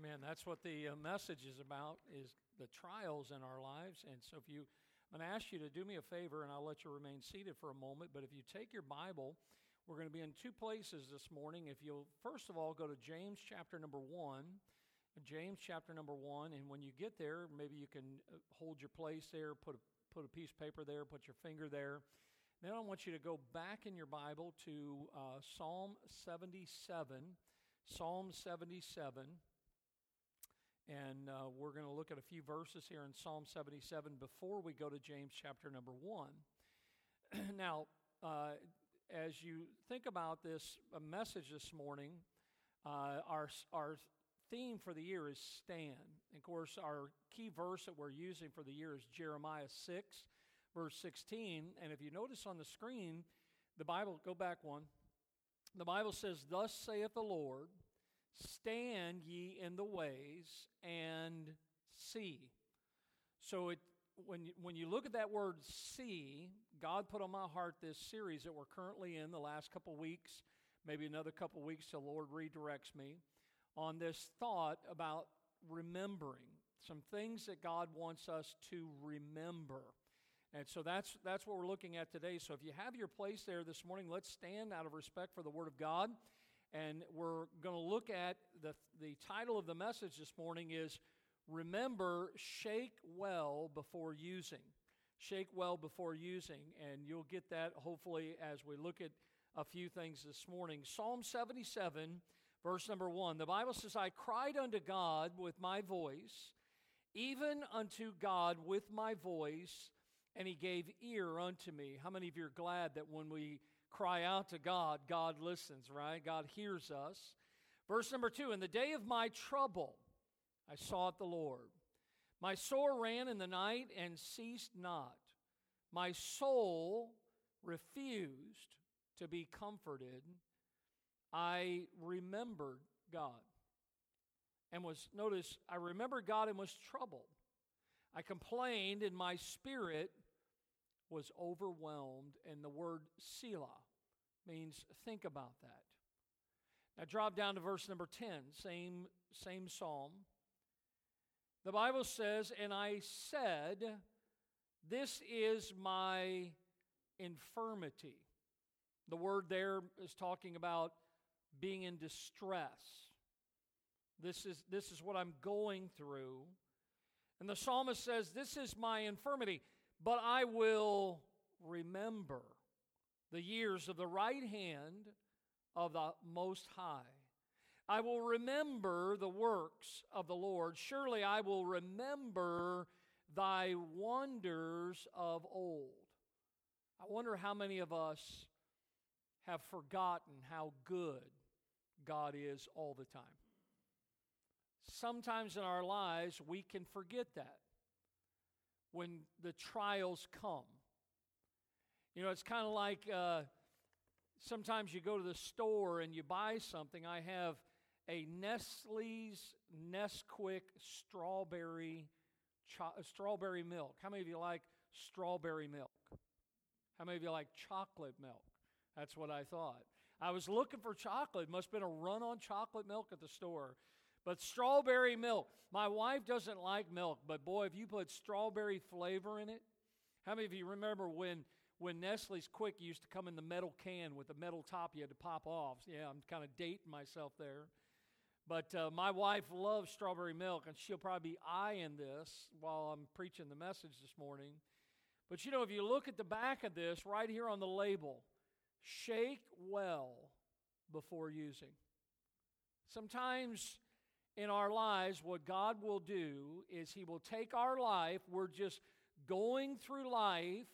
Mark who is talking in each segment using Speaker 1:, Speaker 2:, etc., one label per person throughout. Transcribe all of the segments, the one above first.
Speaker 1: Amen. That's what the uh, message is about is the trials in our lives. And so if you I'm going to ask you to do me a favor and I'll let you remain seated for a moment, but if you take your Bible, we're going to be in two places this morning. If you'll first of all go to James chapter number 1, James chapter number 1, and when you get there, maybe you can uh, hold your place there, put a, put a piece of paper there, put your finger there. Then I want you to go back in your Bible to uh, Psalm 77. Psalm 77. And uh, we're going to look at a few verses here in Psalm 77 before we go to James chapter number 1. now, uh, as you think about this message this morning, uh, our, our theme for the year is stand. Of course, our key verse that we're using for the year is Jeremiah 6, verse 16. And if you notice on the screen, the Bible, go back one. The Bible says, Thus saith the Lord, stand ye in the ways and see. So it, when, you, when you look at that word see, God put on my heart this series that we're currently in the last couple weeks, maybe another couple weeks till the Lord redirects me, on this thought about remembering some things that God wants us to remember. And so that's, that's what we're looking at today. So if you have your place there this morning, let's stand out of respect for the Word of God. And we're going to look at the, the title of the message this morning is Remember, Shake Well Before Using. Shake Well Before Using. And you'll get that hopefully as we look at a few things this morning. Psalm 77, verse number 1. The Bible says, I cried unto God with my voice, even unto God with my voice and he gave ear unto me. How many of you are glad that when we cry out to God, God listens, right? God hears us. Verse number two In the day of my trouble, I sought the Lord. My sore ran in the night and ceased not. My soul refused to be comforted. I remembered God and was, notice, I remembered God and was troubled. I complained, in my spirit was overwhelmed. And the word Selah means think about that. Now, drop down to verse number 10, same, same psalm. The Bible says, And I said, This is my infirmity. The word there is talking about being in distress. This is, this is what I'm going through. And the psalmist says, This is my infirmity, but I will remember the years of the right hand of the Most High. I will remember the works of the Lord. Surely I will remember thy wonders of old. I wonder how many of us have forgotten how good God is all the time sometimes in our lives we can forget that when the trials come. You know, it's kind of like uh, sometimes you go to the store and you buy something. I have a Nestle's Nesquik strawberry cho- strawberry milk. How many of you like strawberry milk? How many of you like chocolate milk? That's what I thought. I was looking for chocolate. Must have been a run on chocolate milk at the store. But strawberry milk. My wife doesn't like milk, but boy, if you put strawberry flavor in it, how many of you remember when when Nestle's Quik used to come in the metal can with the metal top you had to pop off? Yeah, I'm kind of dating myself there. But uh, my wife loves strawberry milk, and she'll probably be eyeing this while I'm preaching the message this morning. But you know, if you look at the back of this, right here on the label, shake well before using. Sometimes in our lives, what God will do is He will take our life, we're just going through life,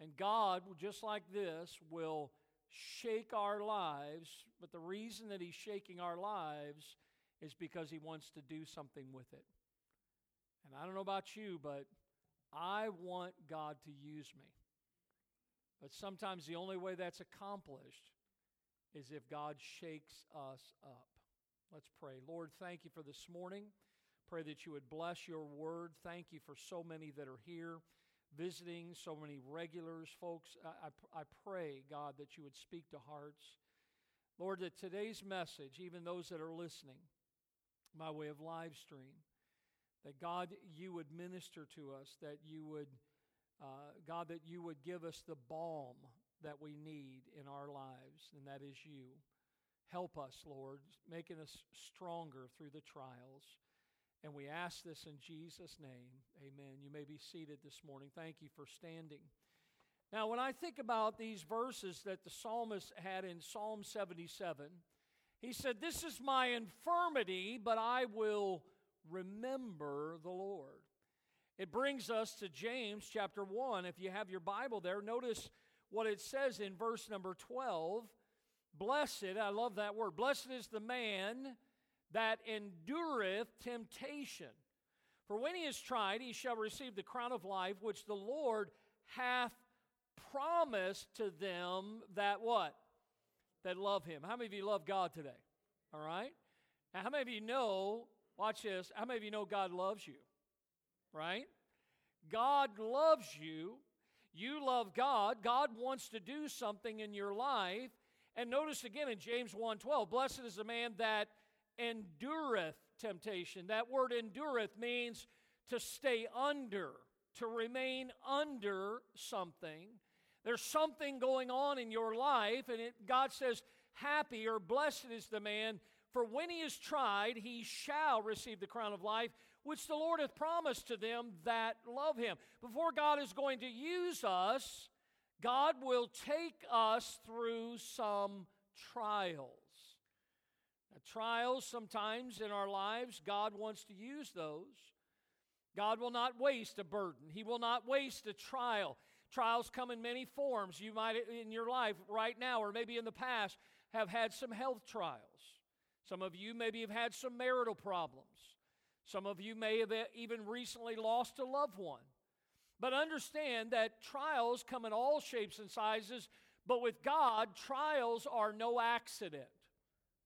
Speaker 1: and God, just like this, will shake our lives. But the reason that He's shaking our lives is because He wants to do something with it. And I don't know about you, but I want God to use me. But sometimes the only way that's accomplished is if God shakes us up. Let's pray. Lord, thank you for this morning. Pray that you would bless your word. Thank you for so many that are here visiting, so many regulars, folks. I, I, I pray, God, that you would speak to hearts. Lord, that today's message, even those that are listening, by way of live stream. That God, you would minister to us, that you would, uh, God, that you would give us the balm that we need in our lives, and that is you. Help us, Lord, making us stronger through the trials. And we ask this in Jesus' name. Amen. You may be seated this morning. Thank you for standing. Now, when I think about these verses that the psalmist had in Psalm 77, he said, This is my infirmity, but I will remember the Lord. It brings us to James chapter 1. If you have your Bible there, notice what it says in verse number 12. Blessed, I love that word, blessed is the man that endureth temptation. For when he is tried, he shall receive the crown of life which the Lord hath promised to them that what? That love him. How many of you love God today? All right? Now, how many of you know, watch this, how many of you know God loves you? Right? God loves you. You love God. God wants to do something in your life. And notice again in James 1:12, blessed is the man that endureth temptation. That word endureth means to stay under, to remain under something. There's something going on in your life, and it, God says, Happy or blessed is the man, for when he is tried, he shall receive the crown of life, which the Lord hath promised to them that love him. Before God is going to use us, God will take us through some trials. Now, trials sometimes in our lives, God wants to use those. God will not waste a burden, He will not waste a trial. Trials come in many forms. You might, in your life right now, or maybe in the past, have had some health trials. Some of you maybe have had some marital problems. Some of you may have even recently lost a loved one. But understand that trials come in all shapes and sizes, but with God, trials are no accident.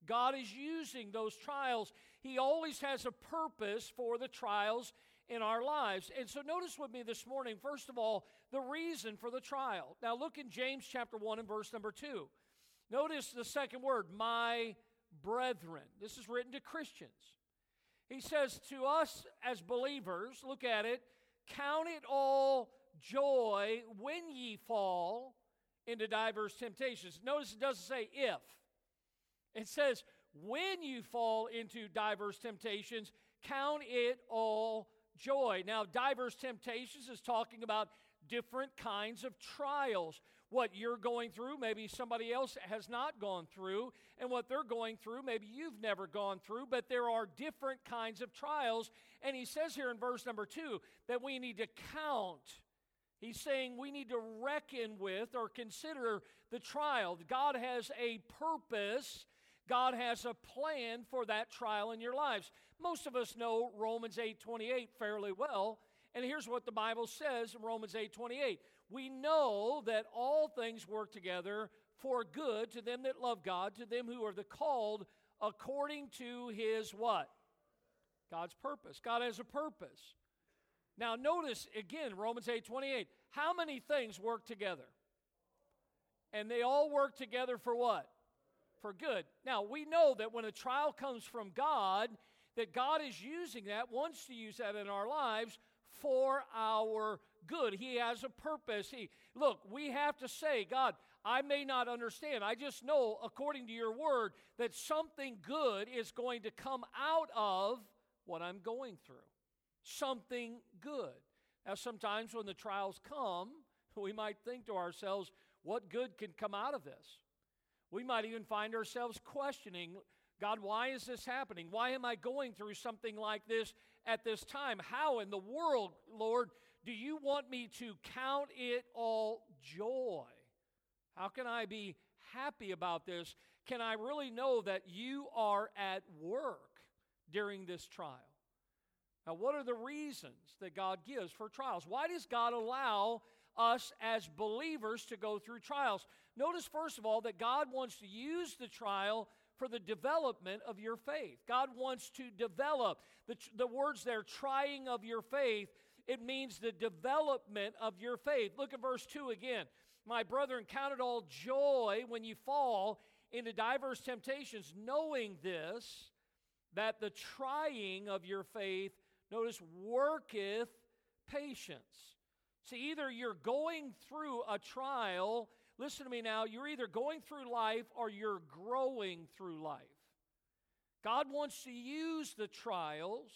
Speaker 1: God is using those trials. He always has a purpose for the trials in our lives. And so notice with me this morning, first of all, the reason for the trial. Now look in James chapter 1 and verse number 2. Notice the second word, my brethren. This is written to Christians. He says to us as believers, look at it, count it all joy when ye fall into diverse temptations. Notice it doesn't say if. It says, when you fall into diverse temptations, count it all joy. Now, diverse temptations is talking about different kinds of trials. What you're going through, maybe somebody else has not gone through, and what they're going through, maybe you've never gone through, but there are different kinds of trials. And he says here in verse number two that we need to count. He's saying we need to reckon with or consider the trial. God has a purpose God has a plan for that trial in your lives. Most of us know Romans 8:28 fairly well, and here's what the Bible says in Romans 8:28. We know that all things work together for good to them that love God, to them who are the called according to his what? God's purpose. God has a purpose. Now notice again Romans 8:28. How many things work together? And they all work together for what? for good. Now, we know that when a trial comes from God, that God is using that, wants to use that in our lives for our good. He has a purpose. He look, we have to say, God, I may not understand. I just know according to your word that something good is going to come out of what I'm going through. Something good. Now sometimes when the trials come, we might think to ourselves, what good can come out of this? We might even find ourselves questioning God, why is this happening? Why am I going through something like this at this time? How in the world, Lord, do you want me to count it all joy? How can I be happy about this? Can I really know that you are at work during this trial? Now, what are the reasons that God gives for trials? Why does God allow us as believers to go through trials? Notice, first of all, that God wants to use the trial for the development of your faith. God wants to develop. The, the words there, trying of your faith, it means the development of your faith. Look at verse 2 again. My brethren, count it all joy when you fall into diverse temptations, knowing this, that the trying of your faith, notice, worketh patience. See, either you're going through a trial, listen to me now, you're either going through life or you're growing through life. God wants to use the trials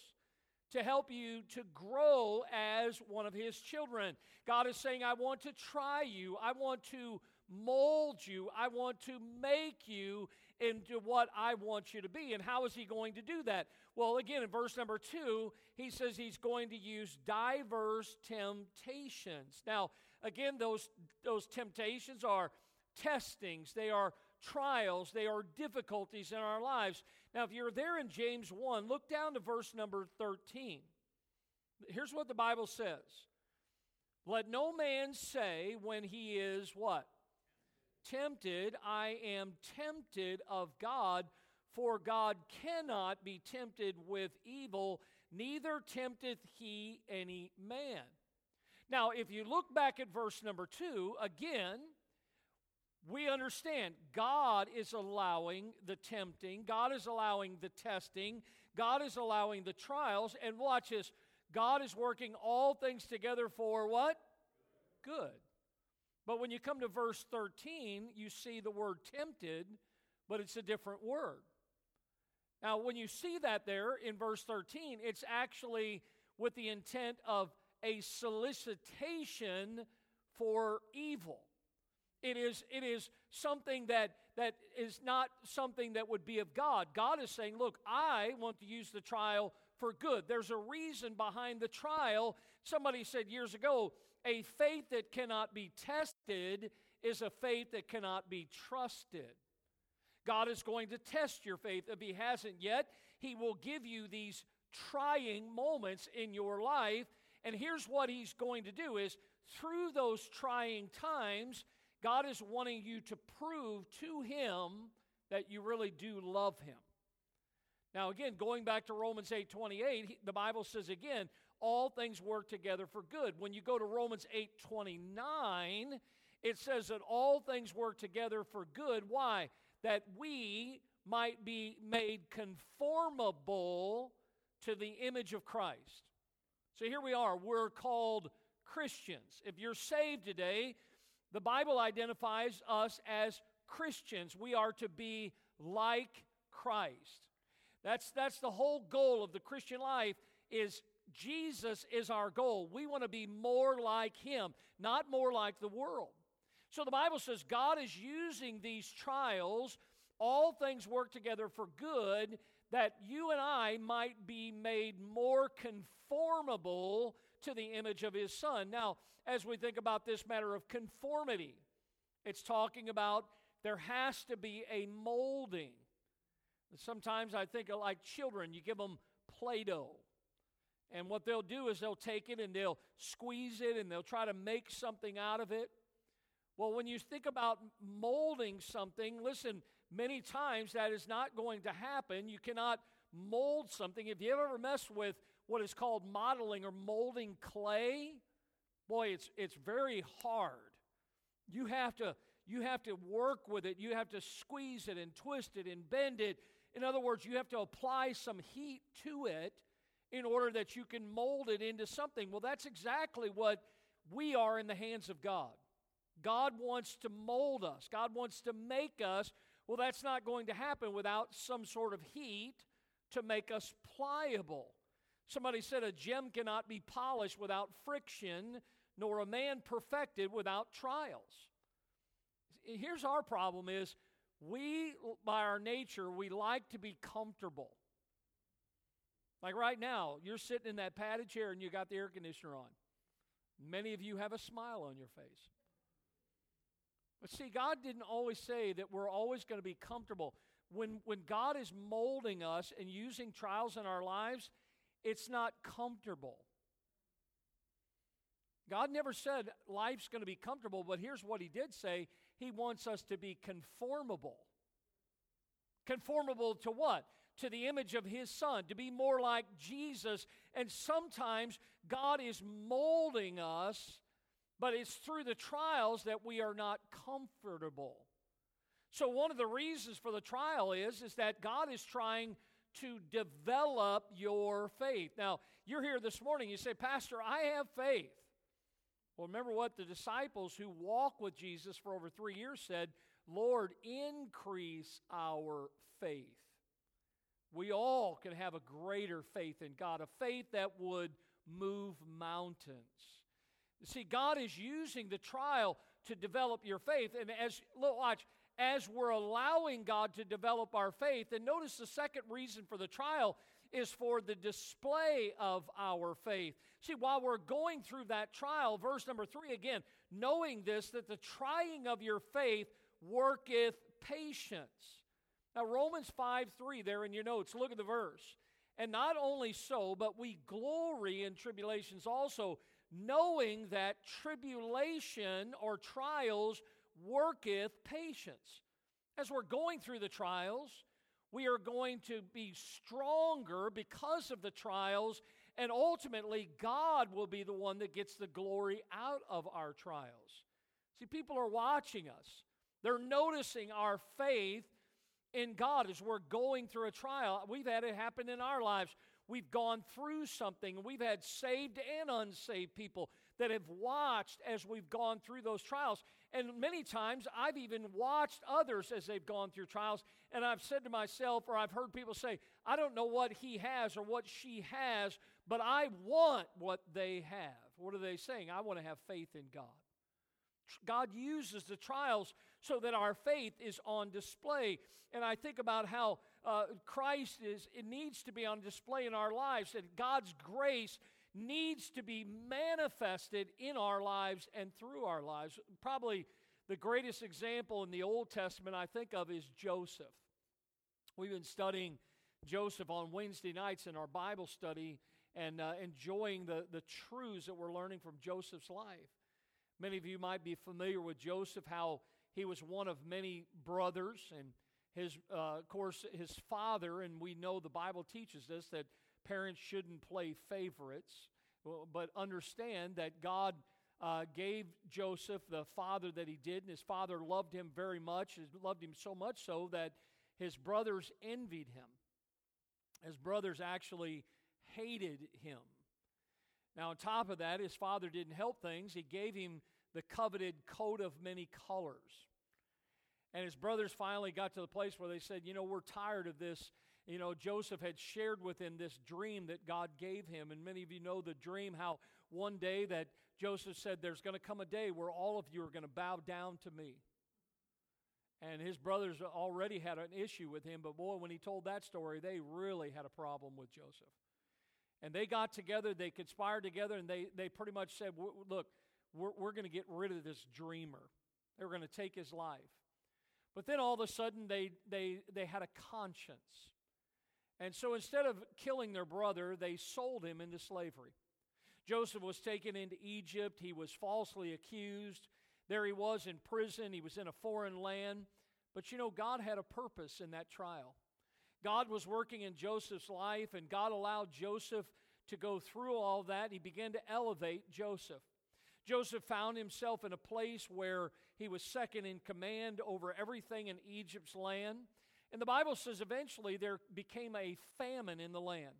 Speaker 1: to help you to grow as one of His children. God is saying, I want to try you, I want to mold you, I want to make you into what I want you to be. And how is He going to do that? Well, again, in verse number two, He says He's going to use diverse temptations. Now, again, those, those temptations are testings, they are trials, they are difficulties in our lives. Now, if you're there in James 1, look down to verse number 13. Here's what the Bible says Let no man say when he is what? Tempted, I am tempted of God, for God cannot be tempted with evil, neither tempteth he any man. Now, if you look back at verse number 2, again, we understand God is allowing the tempting, God is allowing the testing, God is allowing the trials, and watch this God is working all things together for what? Good. But when you come to verse 13, you see the word tempted, but it's a different word. Now, when you see that there in verse 13, it's actually with the intent of a solicitation for evil. It is, it is something that, that is not something that would be of God. God is saying, Look, I want to use the trial for good. There's a reason behind the trial. Somebody said years ago, a faith that cannot be tested is a faith that cannot be trusted. God is going to test your faith. If He hasn't yet, He will give you these trying moments in your life. And here's what He's going to do is through those trying times, God is wanting you to prove to Him that you really do love Him. Now, again, going back to Romans 8 28, the Bible says again, all things work together for good. When you go to Romans 8 29, it says that all things work together for good. Why? That we might be made conformable to the image of Christ. So here we are. We're called Christians. If you're saved today, the Bible identifies us as Christians. We are to be like Christ. That's, that's the whole goal of the Christian life is Jesus is our goal. We want to be more like him, not more like the world. So the Bible says God is using these trials, all things work together for good, that you and I might be made more conformable to the image of his son. Now, as we think about this matter of conformity. It's talking about there has to be a molding. Sometimes I think of like children, you give them Play Doh. And what they'll do is they'll take it and they'll squeeze it and they'll try to make something out of it. Well, when you think about molding something, listen, many times that is not going to happen. You cannot mold something. If you ever mess with what is called modeling or molding clay, boy, it's, it's very hard. You have to you have to work with it. You have to squeeze it and twist it and bend it. In other words, you have to apply some heat to it in order that you can mold it into something. Well, that's exactly what we are in the hands of God. God wants to mold us, God wants to make us. Well, that's not going to happen without some sort of heat to make us pliable. Somebody said a gem cannot be polished without friction nor a man perfected without trials. Here's our problem is we by our nature we like to be comfortable. Like right now, you're sitting in that padded chair and you got the air conditioner on. Many of you have a smile on your face. But see, God didn't always say that we're always going to be comfortable. When, when God is molding us and using trials in our lives, it's not comfortable. God never said life's going to be comfortable, but here's what He did say He wants us to be conformable. Conformable to what? To the image of His Son, to be more like Jesus. And sometimes God is molding us, but it's through the trials that we are not comfortable. So one of the reasons for the trial is, is that God is trying to develop your faith. Now, you're here this morning, you say, Pastor, I have faith. Well, remember what the disciples who walked with Jesus for over three years said Lord, increase our faith. We all can have a greater faith in God, a faith that would move mountains. See, God is using the trial to develop your faith. And as, look, watch, as we're allowing God to develop our faith, and notice the second reason for the trial is for the display of our faith. See, while we're going through that trial, verse number three again, knowing this, that the trying of your faith worketh patience. Now, Romans 5 3, there in your notes, look at the verse. And not only so, but we glory in tribulations also, knowing that tribulation or trials worketh patience. As we're going through the trials, we are going to be stronger because of the trials, and ultimately, God will be the one that gets the glory out of our trials. See, people are watching us, they're noticing our faith in God as we're going through a trial. We've had it happen in our lives. We've gone through something, we've had saved and unsaved people that have watched as we've gone through those trials. And many times I've even watched others as they've gone through trials, and I've said to myself, or I've heard people say, I don't know what he has or what she has, but I want what they have. What are they saying? I want to have faith in God. God uses the trials so that our faith is on display. And I think about how uh, Christ is, it needs to be on display in our lives, that God's grace needs to be manifested in our lives and through our lives. Probably the greatest example in the Old Testament I think of is Joseph. We've been studying Joseph on Wednesday nights in our Bible study and uh, enjoying the, the truths that we're learning from Joseph's life. Many of you might be familiar with Joseph, how he was one of many brothers, and his, uh, of course, his father, and we know the Bible teaches us that parents shouldn't play favorites, but understand that God uh, gave Joseph the father that he did, and his father loved him very much, loved him so much so that his brothers envied him. His brothers actually hated him. Now, on top of that, his father didn't help things. He gave him the coveted coat of many colors. And his brothers finally got to the place where they said, You know, we're tired of this. You know, Joseph had shared with him this dream that God gave him. And many of you know the dream how one day that Joseph said, There's going to come a day where all of you are going to bow down to me. And his brothers already had an issue with him, but boy, when he told that story, they really had a problem with Joseph. And they got together, they conspired together, and they, they pretty much said, Look, we're, we're going to get rid of this dreamer. They were going to take his life. But then all of a sudden, they, they, they had a conscience. And so instead of killing their brother, they sold him into slavery. Joseph was taken into Egypt. He was falsely accused. There he was in prison. He was in a foreign land. But you know, God had a purpose in that trial. God was working in Joseph's life, and God allowed Joseph to go through all that. He began to elevate Joseph. Joseph found himself in a place where he was second in command over everything in Egypt's land. And the Bible says eventually there became a famine in the land.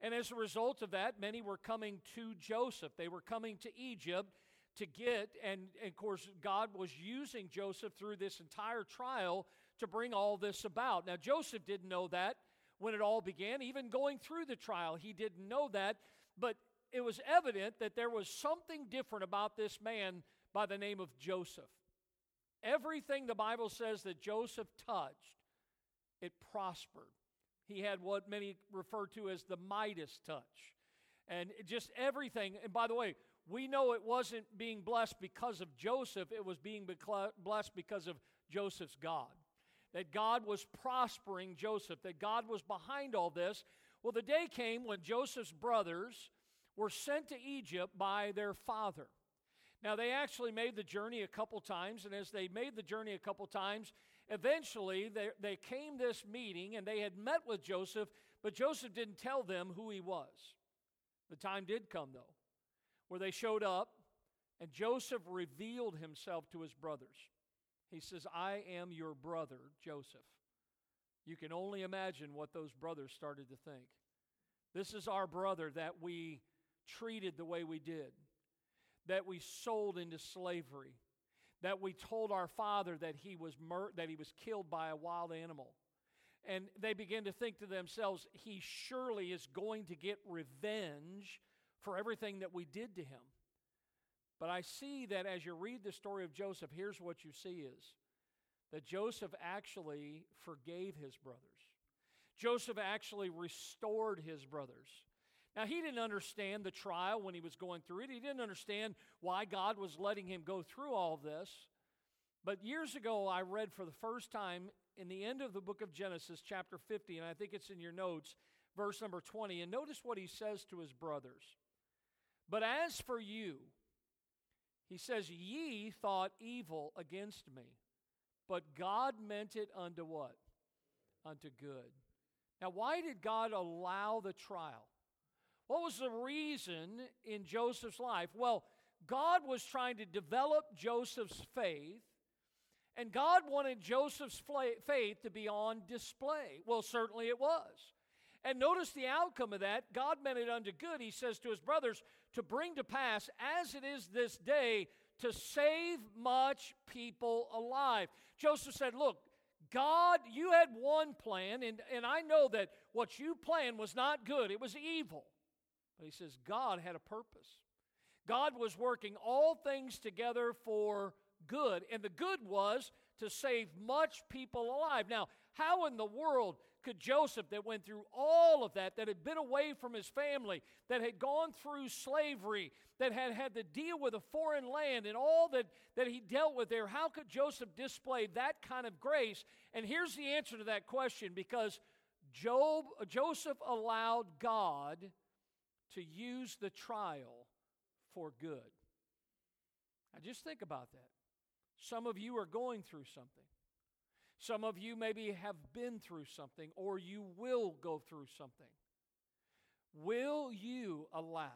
Speaker 1: And as a result of that, many were coming to Joseph. They were coming to Egypt to get, and, and of course, God was using Joseph through this entire trial to bring all this about. Now, Joseph didn't know that when it all began, even going through the trial. He didn't know that, but it was evident that there was something different about this man by the name of Joseph. Everything the Bible says that Joseph touched, it prospered. He had what many refer to as the Midas touch. And just everything, and by the way, we know it wasn't being blessed because of Joseph, it was being blessed because of Joseph's God that God was prospering Joseph, that God was behind all this. Well, the day came when Joseph's brothers were sent to Egypt by their father. Now, they actually made the journey a couple times, and as they made the journey a couple times, eventually they, they came this meeting and they had met with Joseph, but Joseph didn't tell them who he was. The time did come, though, where they showed up, and Joseph revealed himself to his brothers. He says, I am your brother, Joseph. You can only imagine what those brothers started to think. This is our brother that we treated the way we did, that we sold into slavery, that we told our father that he was mur- that he was killed by a wild animal. And they begin to think to themselves, he surely is going to get revenge for everything that we did to him. But I see that as you read the story of Joseph, here's what you see is that Joseph actually forgave his brothers. Joseph actually restored his brothers. Now, he didn't understand the trial when he was going through it. He didn't understand why God was letting him go through all this. But years ago, I read for the first time in the end of the book of Genesis, chapter 50, and I think it's in your notes, verse number 20. And notice what he says to his brothers. But as for you, he says, Ye thought evil against me, but God meant it unto what? Unto good. Now, why did God allow the trial? What was the reason in Joseph's life? Well, God was trying to develop Joseph's faith, and God wanted Joseph's faith to be on display. Well, certainly it was. And notice the outcome of that. God meant it unto good, he says to his brothers, to bring to pass, as it is this day, to save much people alive. Joseph said, Look, God, you had one plan, and, and I know that what you planned was not good, it was evil. But he says, God had a purpose. God was working all things together for good, and the good was to save much people alive. Now, how in the world could Joseph, that went through all of that, that had been away from his family, that had gone through slavery, that had had to deal with a foreign land and all that, that he dealt with there, how could Joseph display that kind of grace? And here's the answer to that question because Job, Joseph allowed God to use the trial for good. Now, just think about that. Some of you are going through something. Some of you maybe have been through something or you will go through something. Will you allow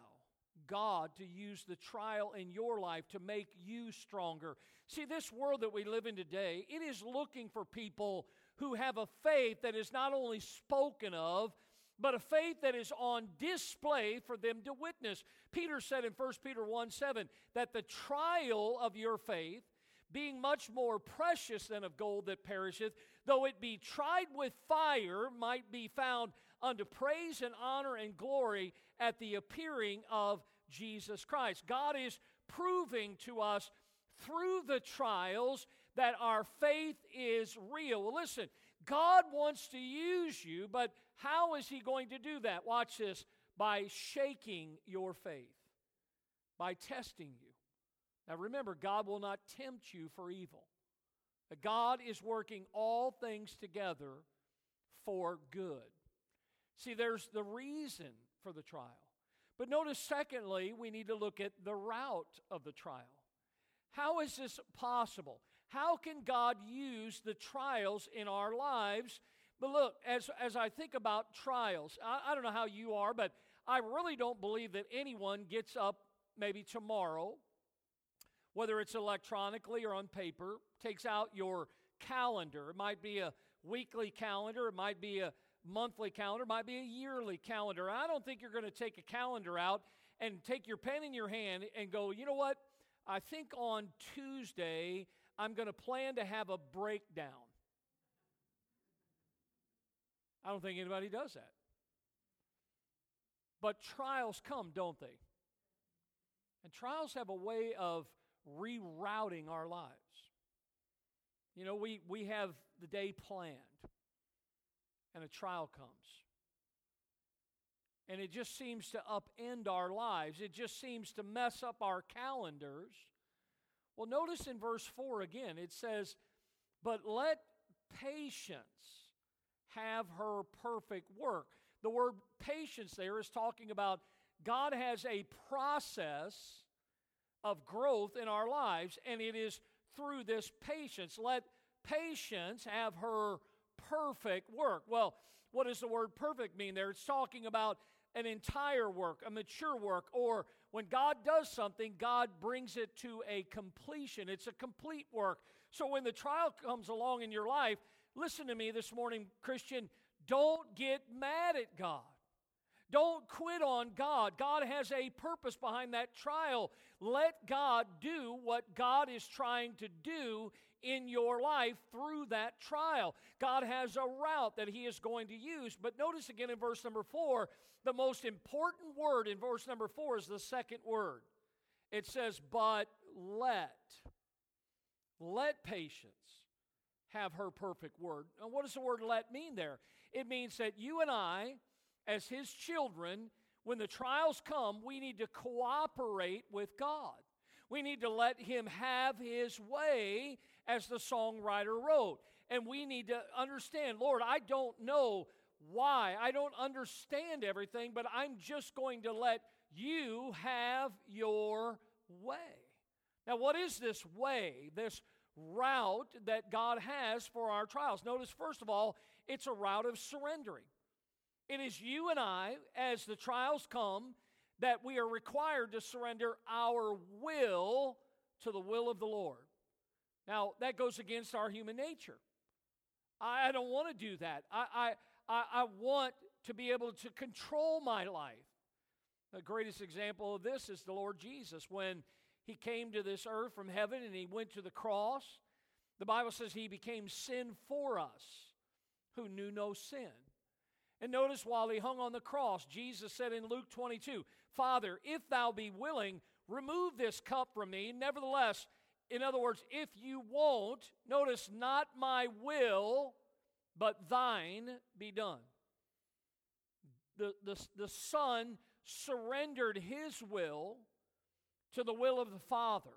Speaker 1: God to use the trial in your life to make you stronger? See, this world that we live in today, it is looking for people who have a faith that is not only spoken of, but a faith that is on display for them to witness. Peter said in 1 Peter 1 7 that the trial of your faith, being much more precious than of gold that perisheth, though it be tried with fire, might be found unto praise and honor and glory at the appearing of Jesus Christ. God is proving to us through the trials that our faith is real. Well, listen, God wants to use you, but how is He going to do that? Watch this by shaking your faith, by testing you. Now remember, God will not tempt you for evil. God is working all things together for good. See, there's the reason for the trial. But notice, secondly, we need to look at the route of the trial. How is this possible? How can God use the trials in our lives? But look, as, as I think about trials, I, I don't know how you are, but I really don't believe that anyone gets up maybe tomorrow whether it's electronically or on paper, takes out your calendar. It might be a weekly calendar, it might be a monthly calendar, it might be a yearly calendar. I don't think you're going to take a calendar out and take your pen in your hand and go, you know what? I think on Tuesday, I'm going to plan to have a breakdown. I don't think anybody does that. But trials come, don't they? And trials have a way of rerouting our lives. You know, we, we have the day planned, and a trial comes. And it just seems to upend our lives, it just seems to mess up our calendars. Well, notice in verse 4 again, it says, But let patience have her perfect work. The word patience there is talking about God has a process of growth in our lives, and it is through this patience. Let patience have her perfect work. Well, what does the word perfect mean there? It's talking about an entire work, a mature work, or when God does something, God brings it to a completion. It's a complete work. So when the trial comes along in your life, Listen to me this morning, Christian. Don't get mad at God. Don't quit on God. God has a purpose behind that trial. Let God do what God is trying to do in your life through that trial. God has a route that He is going to use. But notice again in verse number four, the most important word in verse number four is the second word. It says, But let. Let patience have her perfect word. Now, what does the word let mean there? It means that you and I, as His children, when the trials come, we need to cooperate with God. We need to let Him have His way, as the songwriter wrote. And we need to understand, Lord, I don't know why. I don't understand everything, but I'm just going to let you have your way. Now, what is this way, this route that God has for our trials? Notice, first of all, it's a route of surrendering. It is you and I, as the trials come, that we are required to surrender our will to the will of the Lord. Now, that goes against our human nature. I, don't want to do that. I, I, I want to be able to control my life. The greatest example of this is the Lord Jesus. When he came to this earth from heaven and he went to the cross, the Bible says he became sin for us who knew no sin. And notice while he hung on the cross, Jesus said in Luke 22, Father, if thou be willing, remove this cup from me. Nevertheless, in other words, if you won't, notice, not my will, but thine be done. The, the, the Son surrendered his will to the will of the Father.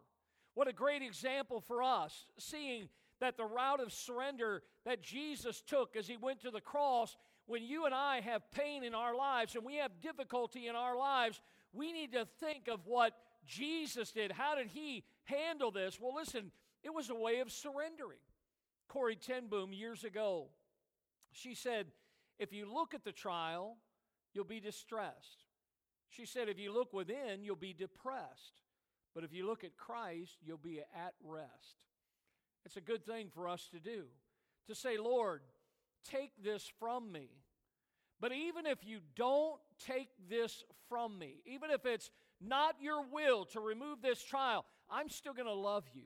Speaker 1: What a great example for us, seeing that the route of surrender that Jesus took as he went to the cross, when you and I have pain in our lives and we have difficulty in our lives, we need to think of what Jesus did. How did he handle this? Well, listen, it was a way of surrendering. Corrie ten Boom years ago, she said, if you look at the trial, you'll be distressed. She said, if you look within, you'll be depressed. But if you look at Christ, you'll be at rest. It's a good thing for us to do. To say, Lord, take this from me. But even if you don't take this from me, even if it's not your will to remove this trial, I'm still going to love you.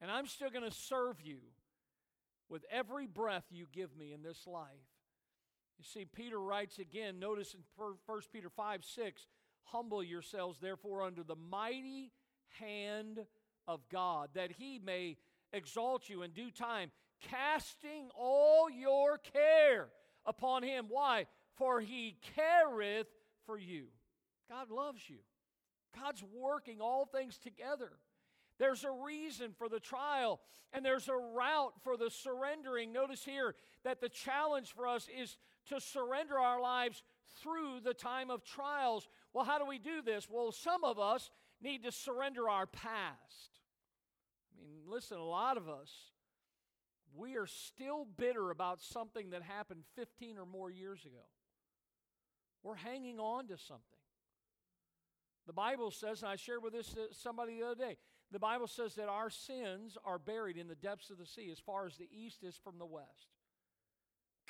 Speaker 1: And I'm still going to serve you with every breath you give me in this life. You see, Peter writes again, notice in 1 Peter 5 6, humble yourselves, therefore, under the mighty hand of God, that he may exalt you in due time, casting all your care upon him. Why? For he careth for you. God loves you. God's working all things together. There's a reason for the trial, and there's a route for the surrendering. Notice here that the challenge for us is to surrender our lives through the time of trials. Well, how do we do this? Well, some of us need to surrender our past. I mean, listen, a lot of us, we are still bitter about something that happened 15 or more years ago. We're hanging on to something. The Bible says, and I shared with this uh, somebody the other day, the Bible says that our sins are buried in the depths of the sea as far as the east is from the west.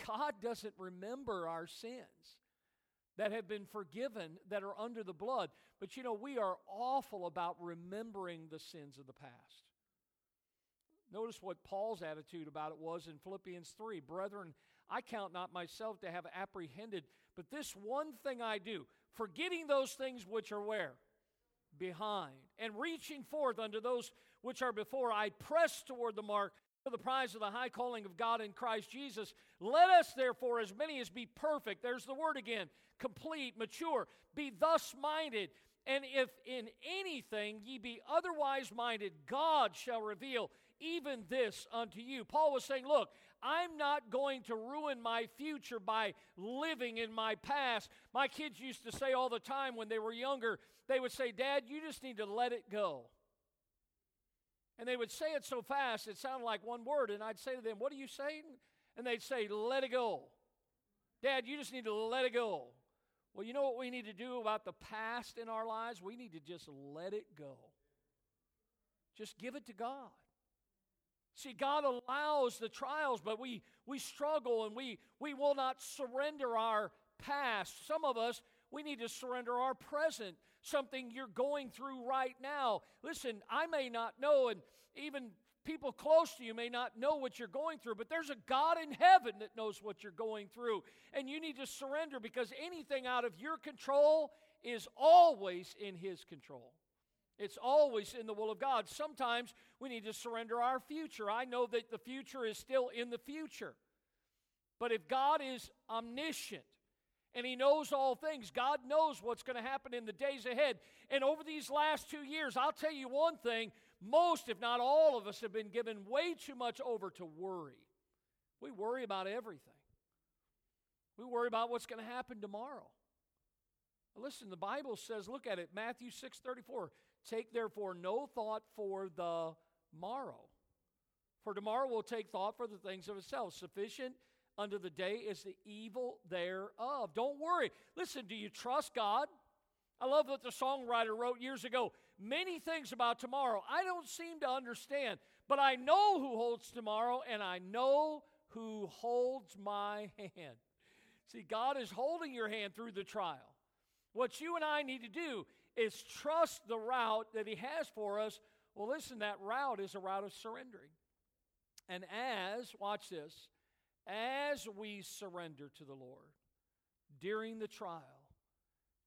Speaker 1: God doesn't remember our sins that have been forgiven that are under the blood. But you know, we are awful about remembering the sins of the past. Notice what Paul's attitude about it was in Philippians 3 Brethren, I count not myself to have apprehended, but this one thing I do, forgetting those things which are where? Behind. And reaching forth unto those which are before, I press toward the mark for the prize of the high calling of God in Christ Jesus. Let us, therefore, as many as be perfect, there's the word again, complete, mature, be thus minded. And if in anything ye be otherwise minded, God shall reveal even this unto you. Paul was saying, Look, I'm not going to ruin my future by living in my past. My kids used to say all the time when they were younger, they would say, Dad, you just need to let it go. And they would say it so fast, it sounded like one word. And I'd say to them, What are you saying? And they'd say, Let it go. Dad, you just need to let it go. Well, you know what we need to do about the past in our lives? We need to just let it go. Just give it to God. See, God allows the trials, but we, we struggle and we, we will not surrender our past. Some of us, we need to surrender our present, something you're going through right now. Listen, I may not know, and even people close to you may not know what you're going through, but there's a God in heaven that knows what you're going through. And you need to surrender because anything out of your control is always in His control. It's always in the will of God. Sometimes we need to surrender our future. I know that the future is still in the future. But if God is omniscient and He knows all things, God knows what's going to happen in the days ahead. And over these last two years, I'll tell you one thing most, if not all of us, have been given way too much over to worry. We worry about everything. We worry about what's going to happen tomorrow. Listen, the Bible says, look at it, Matthew 6 34. Take therefore no thought for the morrow. For tomorrow will take thought for the things of itself. Sufficient unto the day is the evil thereof. Don't worry. Listen, do you trust God? I love what the songwriter wrote years ago. Many things about tomorrow I don't seem to understand, but I know who holds tomorrow and I know who holds my hand. See, God is holding your hand through the trial. What you and I need to do is trust the route that He has for us. Well, listen, that route is a route of surrendering. And as, watch this, as we surrender to the Lord during the trial,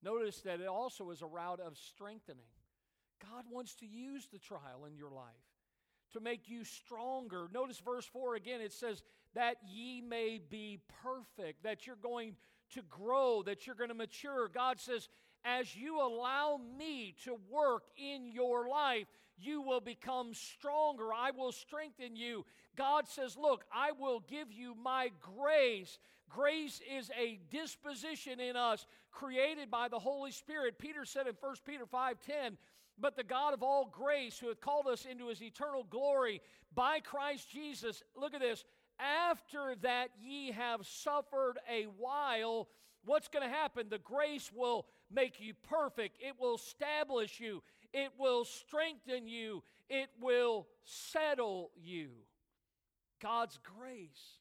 Speaker 1: notice that it also is a route of strengthening. God wants to use the trial in your life to make you stronger. Notice verse 4 again, it says, that ye may be perfect, that you're going to grow, that you're going to mature. God says, as you allow me to work in your life, you will become stronger. I will strengthen you. God says, Look, I will give you my grace. Grace is a disposition in us created by the Holy Spirit. Peter said in 1 Peter 5:10, but the God of all grace, who hath called us into his eternal glory by Christ Jesus, look at this, after that ye have suffered a while, what's going to happen? The grace will make you perfect, it will establish you, it will strengthen you, it will settle you. God's grace.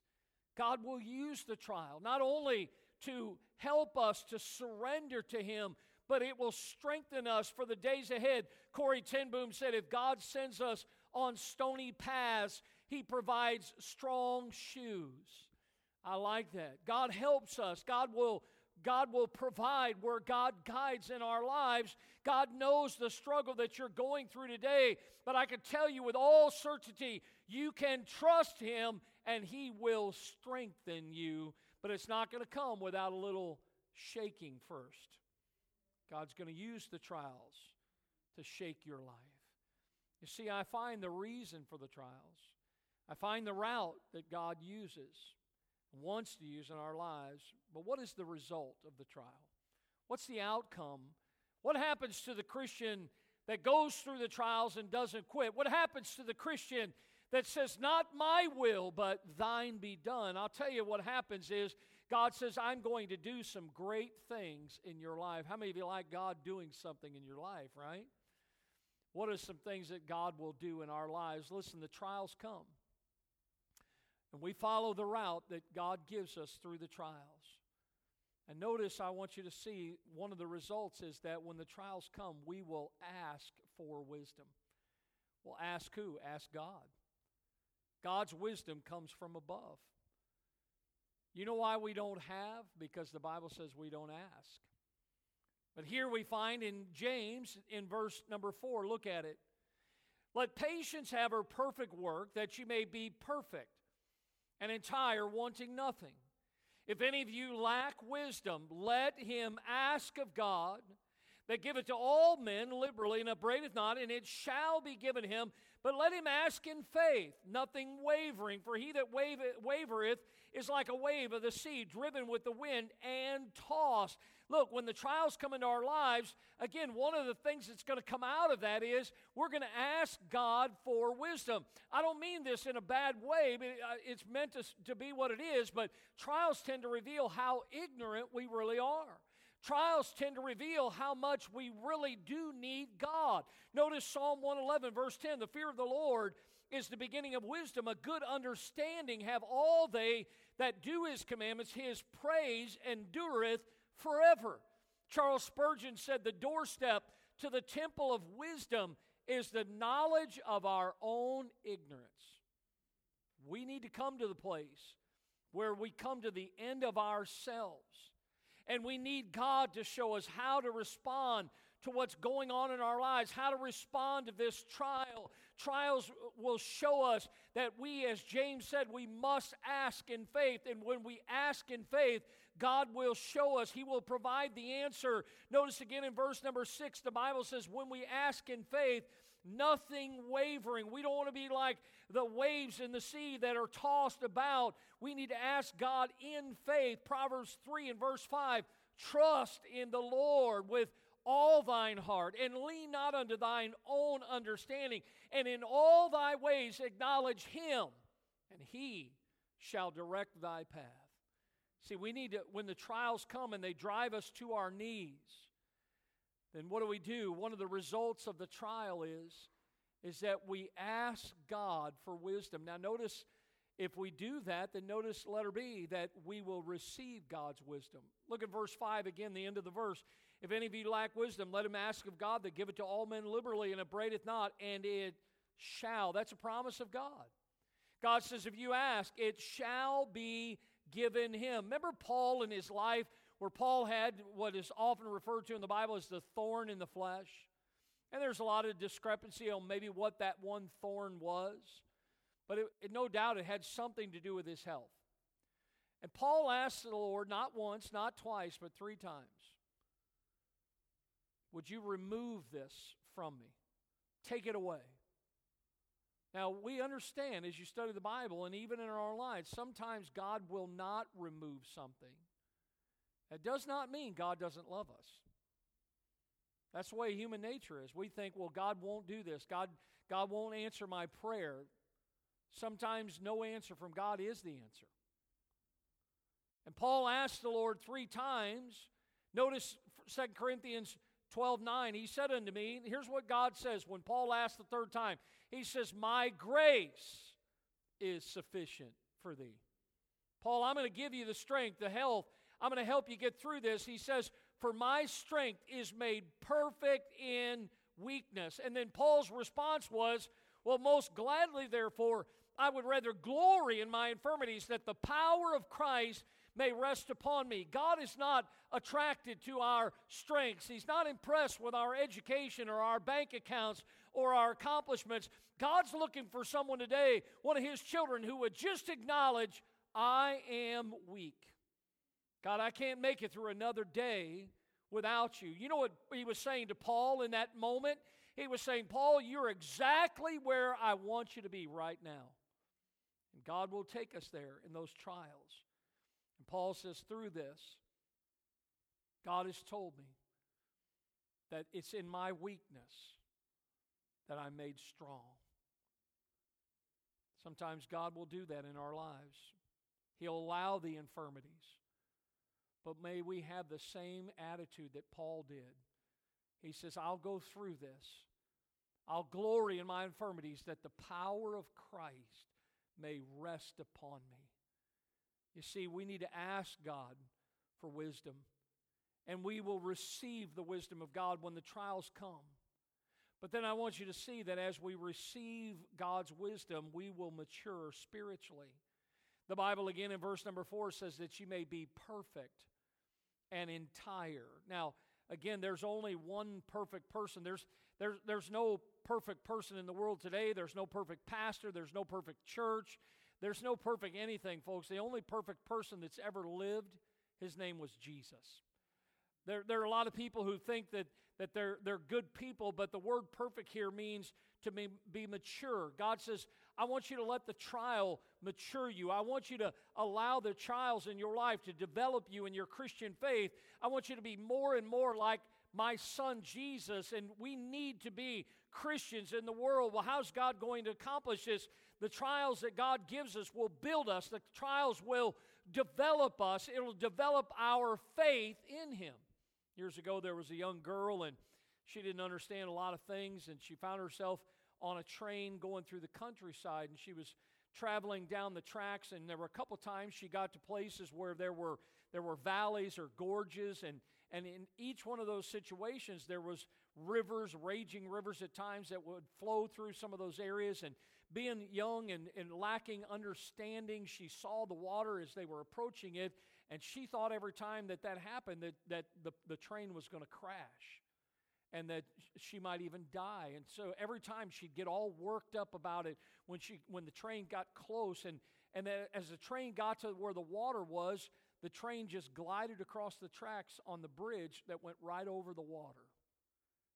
Speaker 1: God will use the trial not only to help us to surrender to Him, but it will strengthen us for the days ahead. Corrie ten Boom said, If God sends us on stony paths, He provides strong shoes. I like that. God helps us. God will God will provide where God guides in our lives. God knows the struggle that you're going through today, but I can tell you with all certainty, you can trust Him and He will strengthen you. But it's not going to come without a little shaking first. God's going to use the trials to shake your life. You see, I find the reason for the trials, I find the route that God uses wants to use in our lives. But what is the result of the trial? What's the outcome? What happens to the Christian that goes through the trials and doesn't quit? What happens to the Christian that says, Not my will, but thine be done? I'll tell you what happens is God says, I'm going to do some great things in your life. How many of you like God doing something in your life, right? What are some things that God will do in our lives? Listen, the trials come. And we follow the route that God gives us through the trials. And notice, I want you to see one of the results is that when the trials come, we will ask for wisdom. Well, ask who? Ask God. God's wisdom comes from above. You know why we don't have? Because the Bible says we don't ask. But here we find in James, in verse number four, look at it. Let patience have her perfect work, that you may be perfect and entire, wanting nothing. If any of you lack wisdom, let him ask of God, that giveth to all men liberally and upbraideth not, and it shall be given him. But let him ask in faith, nothing wavering. For he that wavereth is like a wave of the sea, driven with the wind and tossed. Look, when the trials come into our lives, again, one of the things that's going to come out of that is we're going to ask God for wisdom. I don't mean this in a bad way, but uh, it's meant to, to be what it is, but trials tend to reveal how ignorant we really are. Trials tend to reveal how much we really do need God. Notice Psalm 111, verse 10 the fear of the Lord is the beginning of wisdom. A good understanding have all they that do his commandments. His praise endureth forever. Charles Spurgeon said, The doorstep to the temple of wisdom is the knowledge of our own ignorance. We need to come to the place where we come to the end of ourselves. And we need God to show us how to respond to what's going on in our lives, how to respond to this trial. Trials will show us that we, as James said, we must ask in faith. And when we ask in faith, God will show us. He will provide the answer. Notice again in verse number six, the Bible says, when we ask in faith, nothing wavering. We don't want to be like the waves in the sea that are tossed about. We need to ask God in faith. Proverbs 3 and verse 5 trust in the Lord with all thine heart, and lean not unto thine own understanding, and in all thy ways acknowledge him, and he shall direct thy path. See, we need to, when the trials come and they drive us to our knees, then what do we do? One of the results of the trial is, is that we ask God for wisdom. Now, notice if we do that, then notice letter B that we will receive God's wisdom. Look at verse 5 again, the end of the verse. If any of you lack wisdom, let him ask of God that giveth to all men liberally and upbraideth not, and it shall. That's a promise of God. God says, if you ask, it shall be given him. Remember Paul in his life, where Paul had what is often referred to in the Bible as the thorn in the flesh? And there's a lot of discrepancy on maybe what that one thorn was, but it, it, no doubt it had something to do with his health. And Paul asked the Lord not once, not twice, but three times would you remove this from me? Take it away. Now, we understand as you study the Bible and even in our lives, sometimes God will not remove something. That does not mean God doesn't love us. That's the way human nature is. We think, well, God won't do this. God, God won't answer my prayer. Sometimes no answer from God is the answer. And Paul asked the Lord three times. Notice 2 Corinthians 12 9, he said unto me, here's what God says when Paul asked the third time. He says, My grace is sufficient for thee. Paul, I'm going to give you the strength, the health. I'm going to help you get through this. He says, For my strength is made perfect in weakness. And then Paul's response was, Well, most gladly, therefore, I would rather glory in my infirmities that the power of Christ may rest upon me. God is not attracted to our strengths, He's not impressed with our education or our bank accounts or our accomplishments. God's looking for someone today, one of His children, who would just acknowledge, I am weak. God, I can't make it through another day without you. You know what he was saying to Paul in that moment? He was saying, Paul, you're exactly where I want you to be right now. And God will take us there in those trials. And Paul says, through this, God has told me that it's in my weakness that I'm made strong. Sometimes God will do that in our lives. He'll allow the infirmities. But may we have the same attitude that Paul did. He says, I'll go through this. I'll glory in my infirmities that the power of Christ may rest upon me. You see, we need to ask God for wisdom, and we will receive the wisdom of God when the trials come. But then I want you to see that as we receive God's wisdom, we will mature spiritually. The Bible, again, in verse number four, says that you may be perfect and entire. Now, again, there's only one perfect person. There's, there's, there's no perfect person in the world today. There's no perfect pastor. There's no perfect church. There's no perfect anything, folks. The only perfect person that's ever lived, his name was Jesus. There, there are a lot of people who think that, that they're, they're good people, but the word perfect here means to be, be mature. God says, I want you to let the trial mature you. I want you to allow the trials in your life to develop you in your Christian faith. I want you to be more and more like my son Jesus, and we need to be Christians in the world. Well, how's God going to accomplish this? The trials that God gives us will build us, the trials will develop us, it'll develop our faith in Him. Years ago, there was a young girl, and she didn't understand a lot of things, and she found herself on a train going through the countryside, and she was traveling down the tracks, and there were a couple times she got to places where there were there were valleys or gorges, and and in each one of those situations there was rivers, raging rivers at times that would flow through some of those areas. And being young and, and lacking understanding, she saw the water as they were approaching it, and she thought every time that that happened that, that the, the train was going to crash and that she might even die. And so every time she'd get all worked up about it when, she, when the train got close. And, and that as the train got to where the water was, the train just glided across the tracks on the bridge that went right over the water.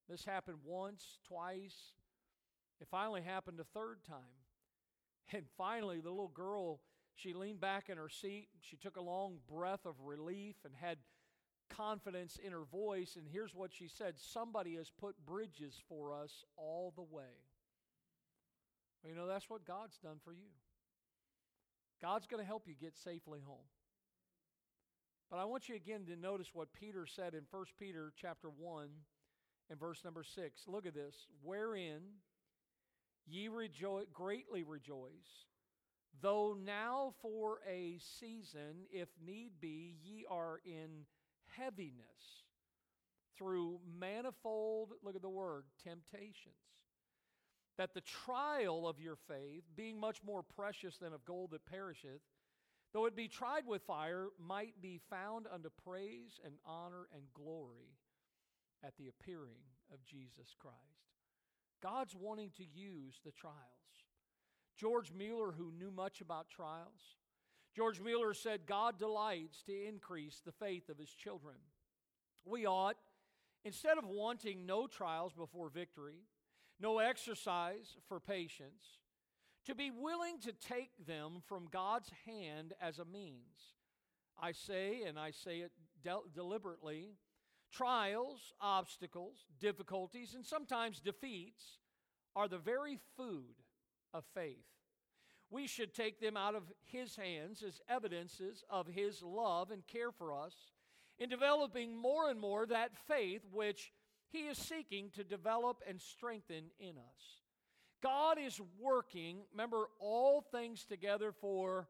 Speaker 1: This happened once, twice. It finally happened a third time. And finally, the little girl, she leaned back in her seat. She took a long breath of relief and had confidence in her voice. And here's what she said Somebody has put bridges for us all the way. Well, you know, that's what God's done for you. God's going to help you get safely home. But I want you again to notice what Peter said in 1 Peter chapter 1 and verse number 6. Look at this. Wherein ye rejoice, greatly rejoice, though now for a season, if need be, ye are in heaviness through manifold, look at the word, temptations. That the trial of your faith, being much more precious than of gold that perisheth, though it be tried with fire, might be found unto praise and honor and glory at the appearing of Jesus Christ. God's wanting to use the trials. George Mueller, who knew much about trials, George Mueller said, God delights to increase the faith of his children. We ought, instead of wanting no trials before victory, no exercise for patience, to be willing to take them from God's hand as a means. I say, and I say it de- deliberately, Trials, obstacles, difficulties, and sometimes defeats are the very food of faith. We should take them out of His hands as evidences of His love and care for us in developing more and more that faith which He is seeking to develop and strengthen in us. God is working, remember, all things together for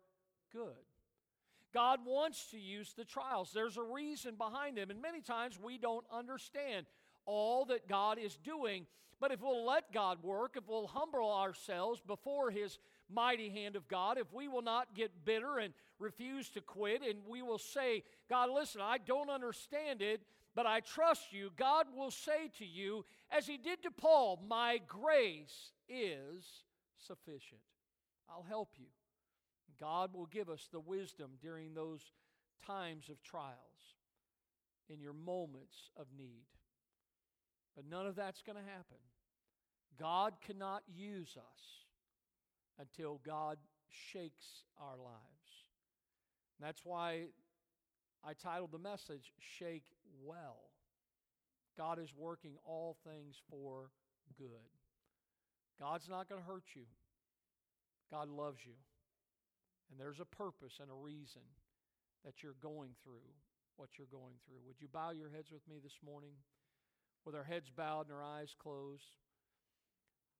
Speaker 1: good. God wants to use the trials. There's a reason behind them. And many times we don't understand all that God is doing. But if we'll let God work, if we'll humble ourselves before His mighty hand of God, if we will not get bitter and refuse to quit, and we will say, God, listen, I don't understand it, but I trust you, God will say to you, as He did to Paul, My grace is sufficient. I'll help you. God will give us the wisdom during those times of trials, in your moments of need. But none of that's going to happen. God cannot use us until God shakes our lives. And that's why I titled the message, Shake Well. God is working all things for good. God's not going to hurt you, God loves you. And there's a purpose and a reason that you're going through what you're going through. Would you bow your heads with me this morning? With our heads bowed and our eyes closed.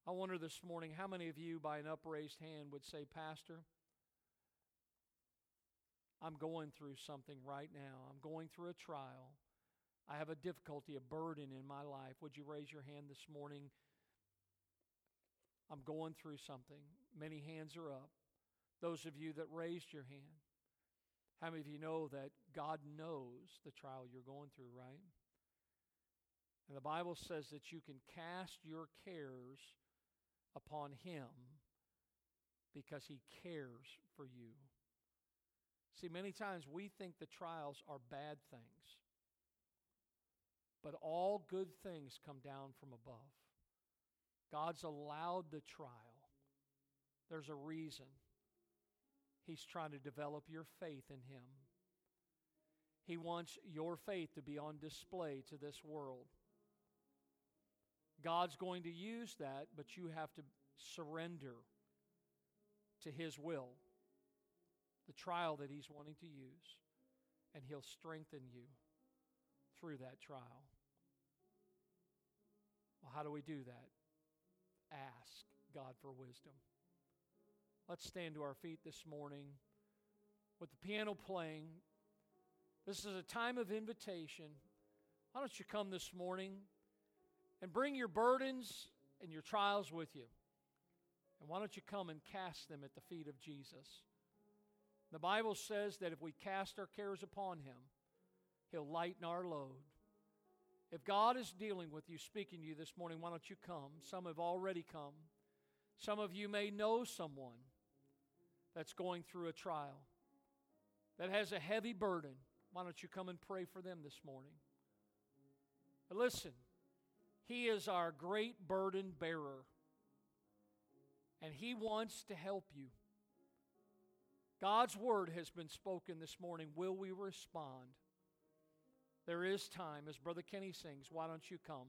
Speaker 1: I wonder this morning how many of you, by an upraised hand, would say, Pastor, I'm going through something right now. I'm going through a trial. I have a difficulty, a burden in my life. Would you raise your hand this morning? I'm going through something. Many hands are up. Those of you that raised your hand, how many of you know that God knows the trial you're going through, right? And the Bible says that you can cast your cares upon Him because He cares for you. See, many times we think the trials are bad things, but all good things come down from above. God's allowed the trial, there's a reason. He's trying to develop your faith in Him. He wants your faith to be on display to this world. God's going to use that, but you have to surrender to His will, the trial that He's wanting to use, and He'll strengthen you through that trial. Well, how do we do that? ask God for wisdom. Let's stand to our feet this morning with the piano playing. This is a time of invitation. Why don't you come this morning and bring your burdens and your trials with you? And why don't you come and cast them at the feet of Jesus? The Bible says that if we cast our cares upon Him, He'll lighten our load. If God is dealing with you, speaking to you this morning, why don't you come? Some have already come. Some of you may know someone that's going through a trial, that has a heavy burden. Why don't you come and pray for them this morning? But listen, He is our great burden bearer, and He wants to help you. God's word has been spoken this morning. Will we respond? There is time, as Brother Kenny sings, why don't you come?